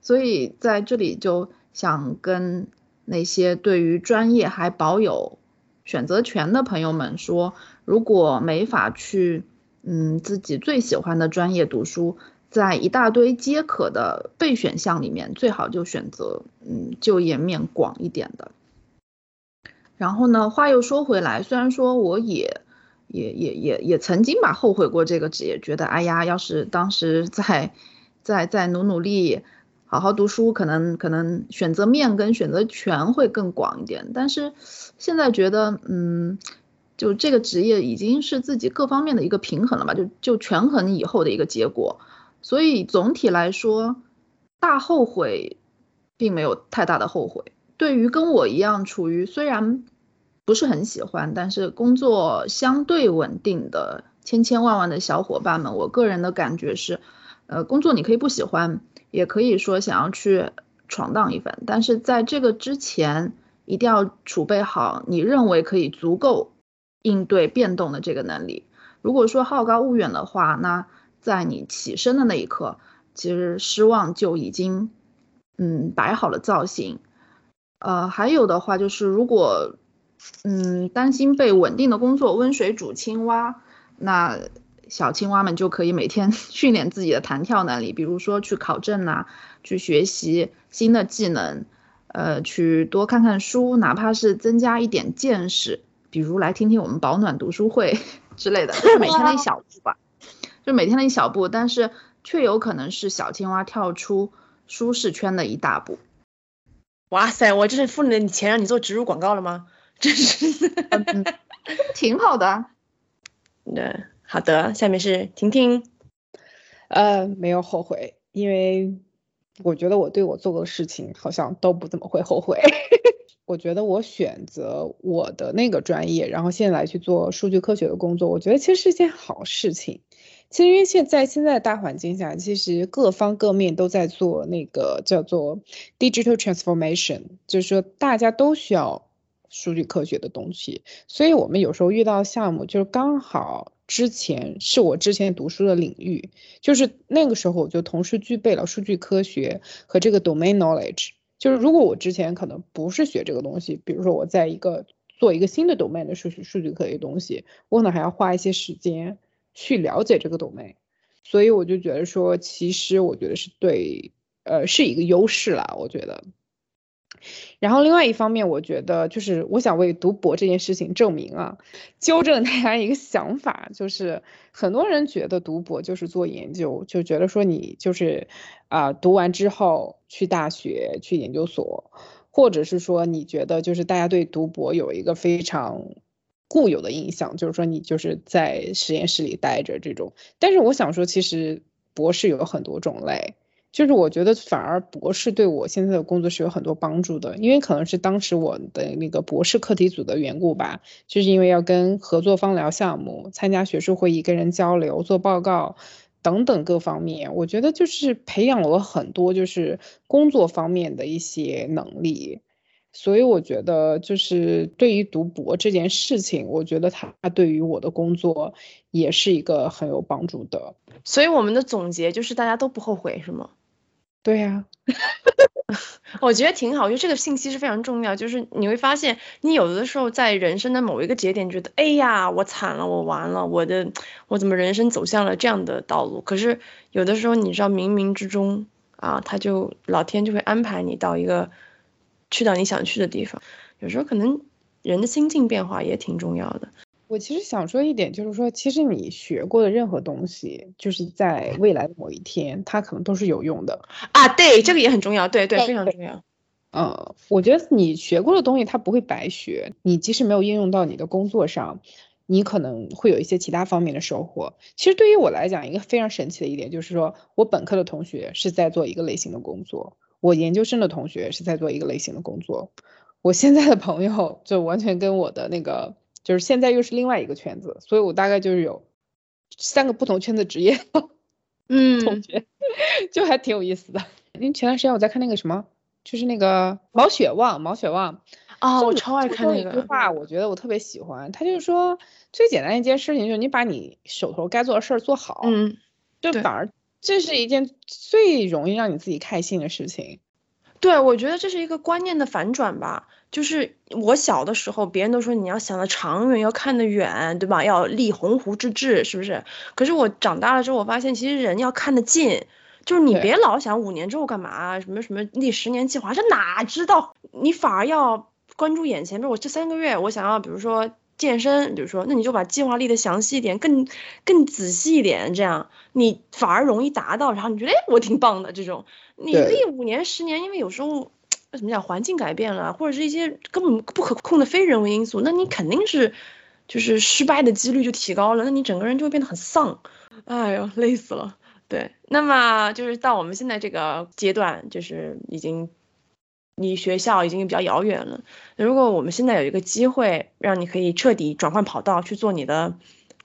所以在这里就想跟那些对于专业还保有选择权的朋友们说，如果没法去嗯自己最喜欢的专业读书，在一大堆皆可的备选项里面，最好就选择嗯就业面广一点的。然后呢，话又说回来，虽然说我也也也也也曾经吧后悔过这个职业，觉得哎呀，要是当时再再再努努力，好好读书，可能可能选择面跟选择权会更广一点。但是现在觉得，嗯，就这个职业已经是自己各方面的一个平衡了吧，就就权衡以后的一个结果。所以总体来说，大后悔并没有太大的后悔。对于跟我一样处于虽然不是很喜欢，但是工作相对稳定的千千万万的小伙伴们，我个人的感觉是，呃，工作你可以不喜欢，也可以说想要去闯荡一番，但是在这个之前，一定要储备好你认为可以足够应对变动的这个能力。如果说好高骛远的话，那在你起身的那一刻，其实失望就已经嗯摆好了造型。呃，还有的话就是如果。嗯，担心被稳定的工作温水煮青蛙，那小青蛙们就可以每天 [laughs] 训练自己的弹跳能力，比如说去考证呐、去学习新的技能，呃，去多看看书，哪怕是增加一点见识，比如来听听我们保暖读书会 [laughs] 之类的，就是每天的一小步吧，就每天的一小步，但是却有可能是小青蛙跳出舒适圈的一大步。哇塞，我这是付了你钱让你做植入广告了吗？真是，嗯，挺好的啊。对，好的，下面是婷婷。呃，没有后悔，因为我觉得我对我做过的事情好像都不怎么会后悔。[laughs] 我觉得我选择我的那个专业，然后现在来去做数据科学的工作，我觉得其实是一件好事情。其实因为现在现在大环境下，其实各方各面都在做那个叫做 digital transformation，就是说大家都需要数据科学的东西，所以我们有时候遇到项目，就是刚好之前是我之前读书的领域，就是那个时候我就同时具备了数据科学和这个 domain knowledge。就是如果我之前可能不是学这个东西，比如说我在一个做一个新的 domain 的数据数据科学东西，我可能还要花一些时间去了解这个 domain，所以我就觉得说，其实我觉得是对，呃，是一个优势啦，我觉得。然后另外一方面，我觉得就是我想为读博这件事情证明啊，纠正大家一个想法，就是很多人觉得读博就是做研究，就觉得说你就是啊、读完之后去大学去研究所，或者是说你觉得就是大家对读博有一个非常固有的印象，就是说你就是在实验室里待着这种。但是我想说，其实博士有很多种类。就是我觉得反而博士对我现在的工作是有很多帮助的，因为可能是当时我的那个博士课题组的缘故吧，就是因为要跟合作方聊项目、参加学术会议、跟人交流、做报告等等各方面，我觉得就是培养了很多就是工作方面的一些能力。所以我觉得，就是对于读博这件事情，我觉得它对于我的工作也是一个很有帮助的。所以我们的总结就是大家都不后悔，是吗？对呀、[laughs] 我觉得挺好，我觉得这个信息是非常重要。就是你会发现，你有的时候在人生的某一个节点，觉得哎呀，我惨了，我完了，我的我怎么人生走向了这样的道路？可是有的时候，你知道冥冥之中啊，他就老天就会安排你到一个去到你想去的地方。有时候可能人的心境变化也挺重要的。我其实想说一点，就是说，其实你学过的任何东西，就是在未来的某一天，它可能都是有用的。啊，对，这个也很重要，对对，非常重要。嗯，我觉得你学过的东西它不会白学，你即使没有应用到你的工作上，你可能会有一些其他方面的收获。其实对于我来讲，一个非常神奇的一点就是说，我本科的同学是在做一个类型的工作，我研究生的同学是在做一个类型的工作，我现在的朋友就完全跟我的那个，就是现在又是另外一个圈子，所以我大概就是有三个不同圈子职业嗯同嗯，[laughs] 学，就还挺有意思的。因为前段时间我在看那个什么，就是那个毛血旺，毛血旺。啊，就有我超爱看那个。话，我觉得我特别喜欢。他就是说，最简单一件事情就是你把你手头该做的事儿做好，嗯，就反而这是一件最容易让你自己开心的事情。对，我觉得这是一个观念的反转吧。就是我小的时候，别人都说你要想的长远，要看得远，对吧？要立鸿鹄之志，是不是？可是我长大了之后，我发现其实人要看得近，就是你别老想五年之后干嘛，什么什么立十年计划，这哪知道？你反而要关注眼前，比如我这三个月，我想要，比如说健身，比如说，那你就把计划立得详细一点，更更仔细一点，这样你反而容易达到，然后你觉得，哎，我挺棒的这种。你可以五年、十年，因为有时候怎么讲，环境改变了，或者是一些根本不可控的非人为因素，那你肯定是就是失败的几率就提高了，那你整个人就会变得很丧。哎呦，累死了。对，那么就是到我们现在这个阶段，就是已经离学校已经比较遥远了。如果我们现在有一个机会，让你可以彻底转换跑道去做你的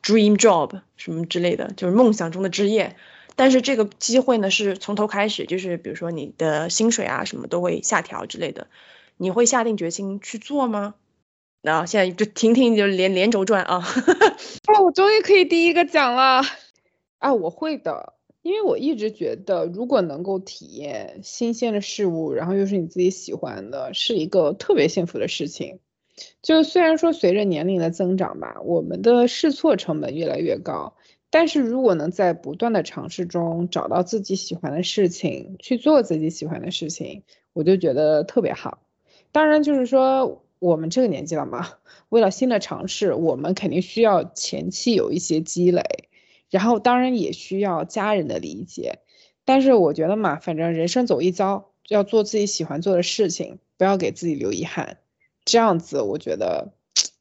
dream job 什么之类的，就是梦想中的职业。但是这个机会呢，是从头开始，就是比如说你的薪水啊什么都会下调之类的，你会下定决心去做吗？那、现在就听听就连连轴转啊，[laughs] 哦，我终于可以第一个讲了。啊，我会的，因为我一直觉得，如果能够体验新鲜的事物，然后又是你自己喜欢的，是一个特别幸福的事情。就虽然说随着年龄的增长吧，我们的试错成本越来越高，但是如果能在不断的尝试中找到自己喜欢的事情，去做自己喜欢的事情，我就觉得特别好。当然，就是说我们这个年纪了嘛，为了新的尝试，我们肯定需要前期有一些积累，然后当然也需要家人的理解。但是我觉得嘛，反正人生走一遭，要做自己喜欢做的事情，不要给自己留遗憾，这样子我觉得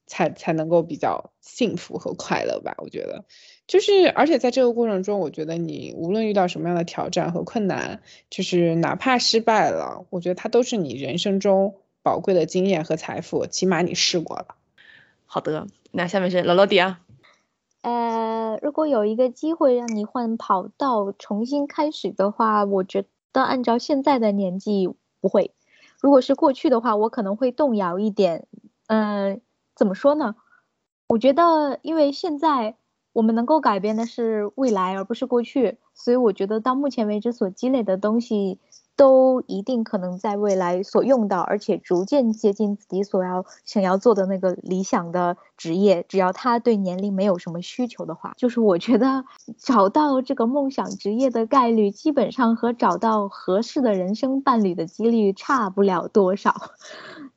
才才能够比较幸福和快乐吧。我觉得。就是，而且在这个过程中，我觉得你无论遇到什么样的挑战和困难，就是哪怕失败了，我觉得它都是你人生中宝贵的经验和财富，起码你试过了。好的，那下面是老老迪啊，呃，如果有一个机会让你换跑道重新开始的话，我觉得按照现在的年纪不会。如果是过去的话，我可能会动摇一点。嗯、怎么说呢？我觉得，因为现在我们能够改变的是未来，而不是过去，所以我觉得到目前为止所积累的东西，都一定可能在未来所用到，而且逐渐接近自己所要想要做的那个理想的职业。只要他对年龄没有什么需求的话，就是我觉得找到这个梦想职业的概率，基本上和找到合适的人生伴侣的几率差不了多少，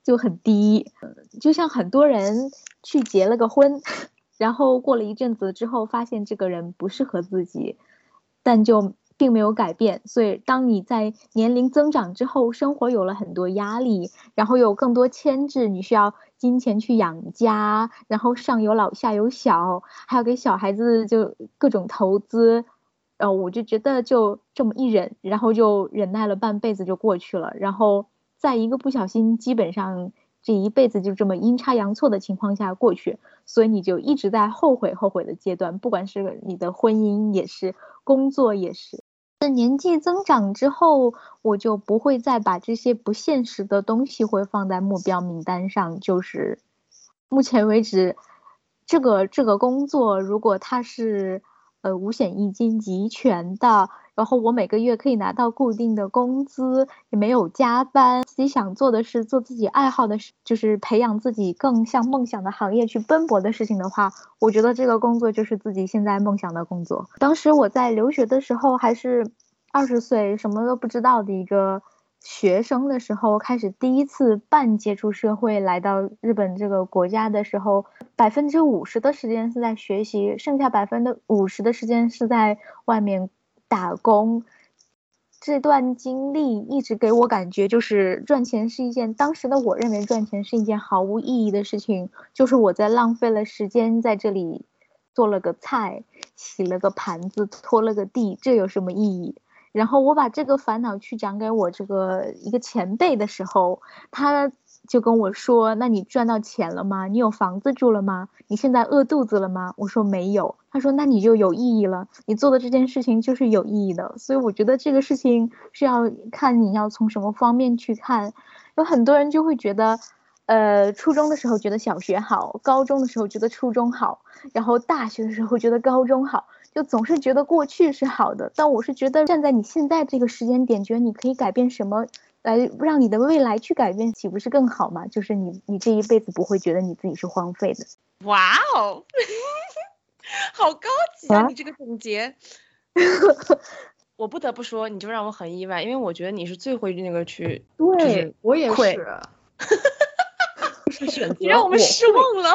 就很低。就像很多人去结了个婚。然后过了一阵子之后，发现这个人不适合自己，但就并没有改变。所以，当你在年龄增长之后，生活有了很多压力，然后有更多牵制，你需要金钱去养家，然后上有老下有小，还要给小孩子就各种投资。呃，我就觉得就这么一忍，然后就忍耐了半辈子就过去了。然后在一个不小心，基本上这一辈子就这么阴差阳错的情况下过去。所以你就一直在后悔后悔的阶段，不管是你的婚姻也是，工作也是。等年纪增长之后，我就不会再把这些不现实的东西会放在目标名单上。就是目前为止，这个这个工作如果它是呃五险一金齐全的。然后我每个月可以拿到固定的工资，也没有加班，自己想做的是做自己爱好的事，就是培养自己更向梦想的行业去奔波的事情的话，我觉得这个工作就是自己现在梦想的工作。当时我在留学的时候，还是二十岁，什么都不知道的一个学生的时候，开始第一次半接触社会，来到日本这个国家的时候，百分之五十的时间是在学习，剩下百分之五十的时间是在外面。打工这段经历一直给我感觉，就是赚钱是一件当时的我认为赚钱是一件毫无意义的事情，就是我在浪费了时间在这里做了个菜，洗了个盘子，拖了个地，这有什么意义？然后我把这个烦恼去讲给我这个一个前辈的时候，他就跟我说：“那你赚到钱了吗？你有房子住了吗？你现在饿肚子了吗？”我说没有。他说：“那你就有意义了，你做的这件事情就是有意义的。”所以我觉得这个事情是要看你要从什么方面去看。有很多人就会觉得，呃，初中的时候觉得小学好，高中的时候觉得初中好，然后大学的时候觉得高中好，就总是觉得过去是好的。但我是觉得站在你现在这个时间点，觉得你可以改变什么？来让你的未来去改变，岂不是更好吗？就是你，你这一辈子不会觉得你自己是荒废的。哇哦，[laughs] 好高级啊！啊你这个总结，[laughs] 我不得不说，你就让我很意外，因为我觉得你是最会那个去，对我也是，[laughs] 就是选择你让我们失望了。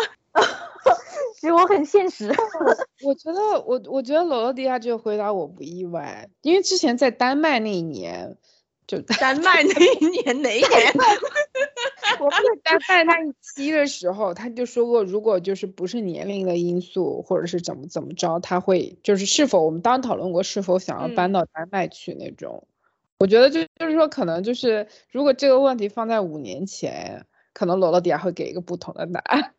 其实我很现实。[laughs] 我觉得我我觉得罗罗迪亚这个回答我不意外，因为之前在丹麦那一年，就丹麦那一年哪一年？[laughs] 我在丹麦那一期的时候，他就说过，如果就是不是年龄的因素，或者是怎么怎么着，他会就是是否我们当时讨论过是否想要搬嗯到丹麦去那种。我觉得就就是说，可能就是如果这个问题放在五年前，可能罗罗迪亚会给一个不同的答案。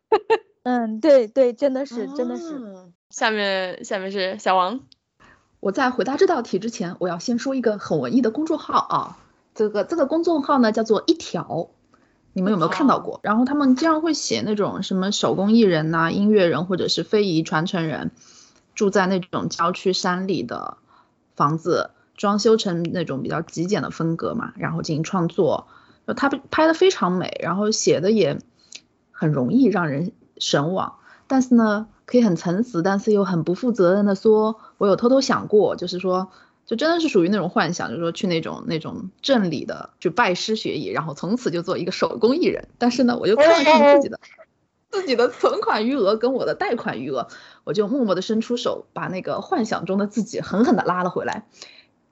嗯，对对，真的是，真的是。哦。下面下面是小王，我在回答这道题之前，我要先说一个很文艺的公众号啊，这个这个公众号呢叫做一条，你们有没有看到过？然后他们经常会写那种什么手工艺人呐、音乐人或者是非遗传承人，住在那种郊区山里的房子，装修成那种比较极简的风格嘛，然后进行创作。就他拍的非常美，然后写的也很容易让人神往。但是呢，可以很诚实，但是又很不负责任的说，我有偷偷想过，就是说，就真的是属于那种幻想，就是说去那种那种镇里的去拜师学艺，然后从此就做一个手工艺人。但是呢，我就看了看自己的自己的存款余额跟我的贷款余额，我就默默的伸出手，把那个幻想中的自己狠狠的拉了回来。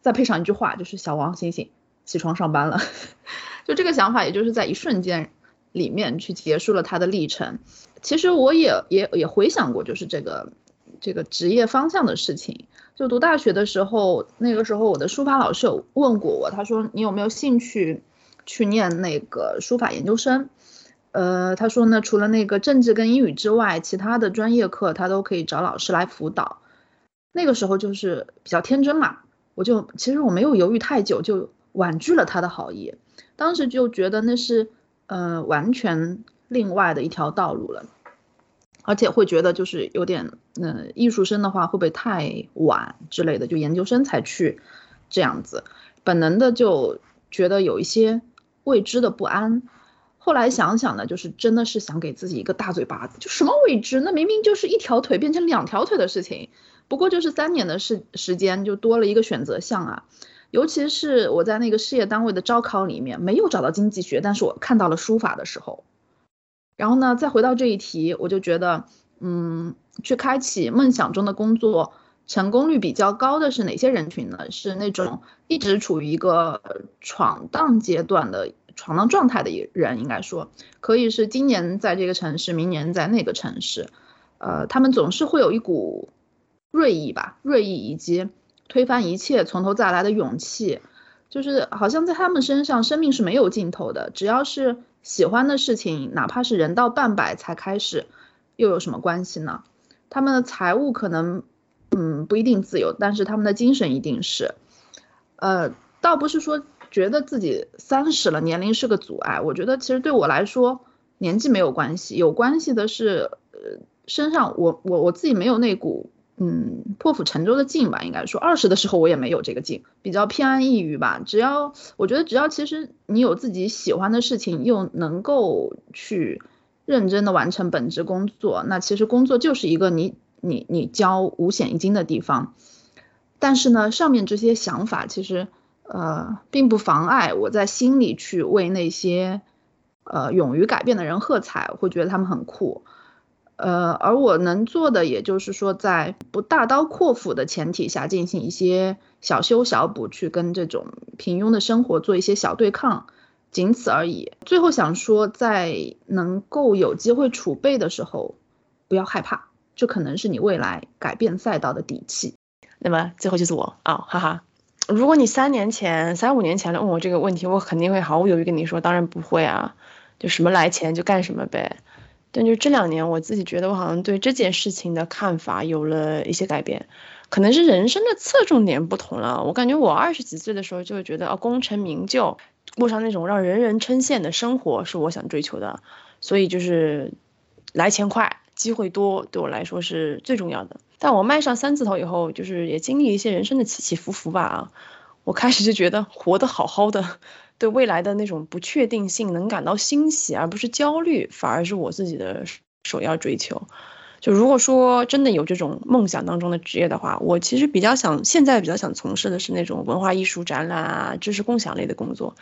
再配上一句话，就是小王醒醒，起床上班了。[laughs] 就这个想法，也就是在一瞬间里面去结束了他的历程。其实我也也也回想过，就是这个这个职业方向的事情。就读大学的时候，那个时候我的书法老师有问过我，他说你有没有兴趣去念那个书法研究生？呃，他说呢，除了那个政治跟英语之外，其他的专业课他都可以找老师来辅导。那个时候就是比较天真嘛，我就其实我没有犹豫太久，就婉拒了他的好意。当时就觉得那是呃完全另外的一条道路了，而且会觉得就是有点呃艺术生的话会不会太晚之类的，就研究生才去这样子，本能的就觉得有一些未知的不安。后来想想呢，就是真的是想给自己一个大嘴巴子，就什么未知？那明明就是一条腿变成两条腿的事情，不过就是三年的时时间就多了一个选择项啊。尤其是我在那个事业单位的招考里面没有找到经济学，但是我看到了书法的时候，然后呢，再回到这一题，我就觉得，嗯，去开启梦想中的工作，成功率比较高的是哪些人群呢？是那种一直处于一个闯荡阶段的。闯荡状态的人，应该说可以是今年在这个城市，明年在那个城市，呃，他们总是会有一股锐意吧，锐意以及推翻一切、从头再来的勇气，就是好像在他们身上，生命是没有尽头的。只要是喜欢的事情，哪怕是人到半百才开始，又有什么关系呢？他们的财务可能，嗯，不一定自由，但是他们的精神一定是，呃，倒不是说。觉得自己三十了，年龄是个阻碍。我觉得其实对我来说，年纪没有关系，有关系的是，呃，身上我我我自己没有那股嗯破釜沉舟的劲吧。应该说，二十的时候我也没有这个劲，比较偏安一隅吧。只要我觉得，只要其实你有自己喜欢的事情，又能够去认真的完成本职工作，那其实工作就是一个你你你交五险一金的地方。但是呢，上面这些想法其实。呃，并不妨碍我在心里去为那些呃勇于改变的人喝彩，会觉得他们很酷。呃，而我能做的，也就是说，在不大刀阔斧的前提下，进行一些小修小补，去跟这种平庸的生活做一些小对抗，仅此而已。最后想说，在能够有机会储备的时候，不要害怕，这可能是你未来改变赛道的底气。那么最后就是我啊，哈哈。如果你三年前、三五年前来问我这个问题，我肯定会毫不犹豫跟你说，当然不会啊，就什么来钱就干什么呗。但就这两年，我自己觉得我好像对这件事情的看法有了一些改变，可能是人生的侧重点不同了。我感觉我二十几岁的时候就会觉得，啊，功成名就，过上那种让人人称羡的生活是我想追求的，所以就是来钱快。机会多对我来说是最重要的，但我迈上三字头以后，就是也经历一些人生的起起伏伏吧啊，我开始就觉得活得好好的，对未来的那种不确定性能感到欣喜，而不是焦虑，反而是我自己的首要追求。就如果说真的有这种梦想当中的职业的话，我其实比较想现在比较想从事的是那种文化艺术展览啊、知识共享类的工作，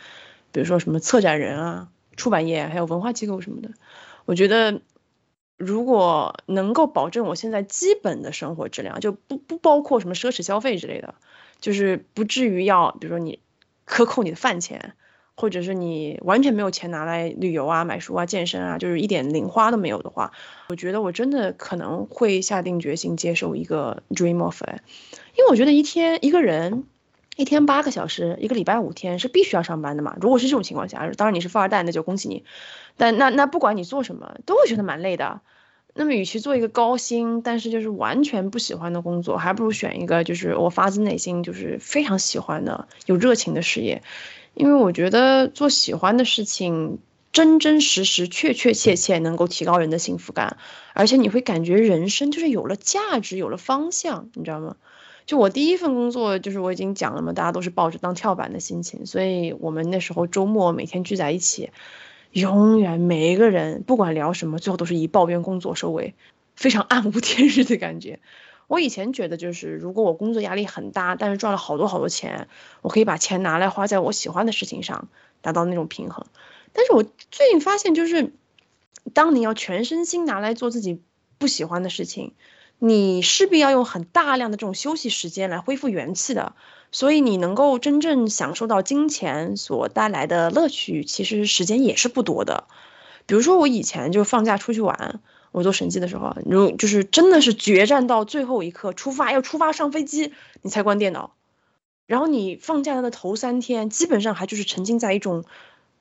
比如说什么策展人啊、出版业还有文化机构什么的，我觉得。如果能够保证我现在基本的生活质量，就不不包括什么奢侈消费之类的，就是不至于要，比如说你克扣你的饭钱，或者是你完全没有钱拿来旅游啊、买书啊、健身啊，就是一点零花都没有的话，我觉得我真的可能会下定决心接受一个 dream off 因为我觉得一天一个人一天八个小时，一个礼拜五天是必须要上班的嘛。如果是这种情况下，当然你是富二代，那就恭喜你。但那那不管你做什么，都会觉得蛮累的。那么，与其做一个高薪但是就是完全不喜欢的工作，还不如选一个就是我发自内心就是非常喜欢的、有热情的事业。因为我觉得做喜欢的事情，真真实实、确确切切能够提高人的幸福感，而且你会感觉人生就是有了价值、有了方向，你知道吗？就我第一份工作，就是我已经讲了嘛，大家都是抱着当跳板的心情，所以我们那时候周末每天聚在一起。永远每一个人不管聊什么，最后都是以抱怨工作收尾。非常暗无天日的感觉。我以前觉得就是如果我工作压力很大，但是赚了好多好多钱，我可以把钱拿来花在我喜欢的事情上，达到那种平衡。但是我最近发现就是，当你要全身心拿来做自己不喜欢的事情，你势必要用很大量的这种休息时间来恢复元气的。所以你能够真正享受到金钱所带来的乐趣，其实时间也是不多的。比如说我以前就放假出去玩，我做审计的时候，如就是真的是决战到最后一刻，出发要出发上飞机，你才关电脑。然后你放假的头三天，基本上还就是沉浸在一种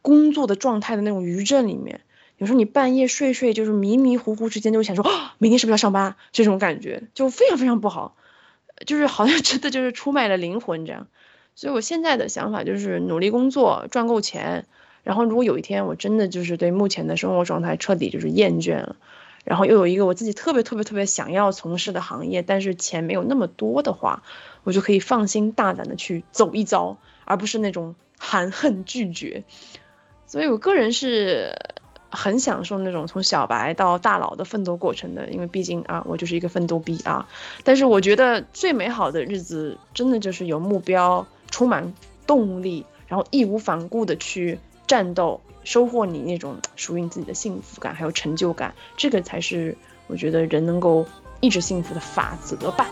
工作的状态的那种余震里面。有时候你半夜睡睡，就是迷迷糊糊之间就会想说，啊，明天是不是要上班？这种感觉就非常非常不好。就是好像真的就是出卖了灵魂这样，所以我现在的想法就是努力工作赚够钱，然后如果有一天我真的就是对目前的生活状态彻底就是厌倦了，然后又有一个我自己特别特别特别想要从事的行业，但是钱没有那么多的话，我就可以放心大胆的去走一遭，而不是那种含恨拒绝。所以我个人是。很享受那种从小白到大佬的奋斗过程的，因为毕竟啊，我就是一个奋斗逼啊。但是我觉得最美好的日子，真的就是有目标、充满动力，然后义无反顾的去战斗，收获你那种属于你自己的幸福感，还有成就感。这个才是我觉得人能够一直幸福的法则吧。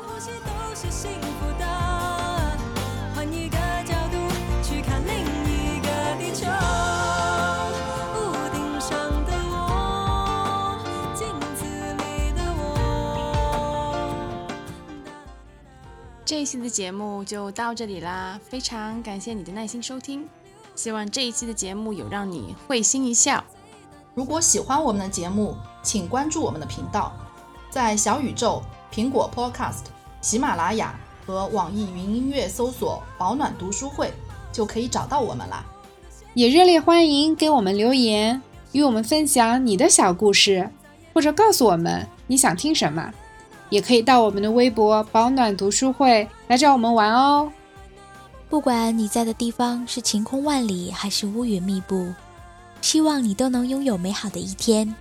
这一期的节目就到这里啦，非常感谢你的耐心收听，希望这一期的节目有让你会心一笑。如果喜欢我们的节目，请关注我们的频道，在小宇宙、苹果 Podcast、喜马拉雅和网易云音乐搜索“保暖读书会”就可以找到我们啦。也热烈欢迎给我们留言，与我们分享你的小故事，或者告诉我们你想听什么。也可以到我们的微博“保暖读书会”来找我们玩哦。不管你在的地方是晴空万里还是乌云密布，希望你都能拥有美好的一天。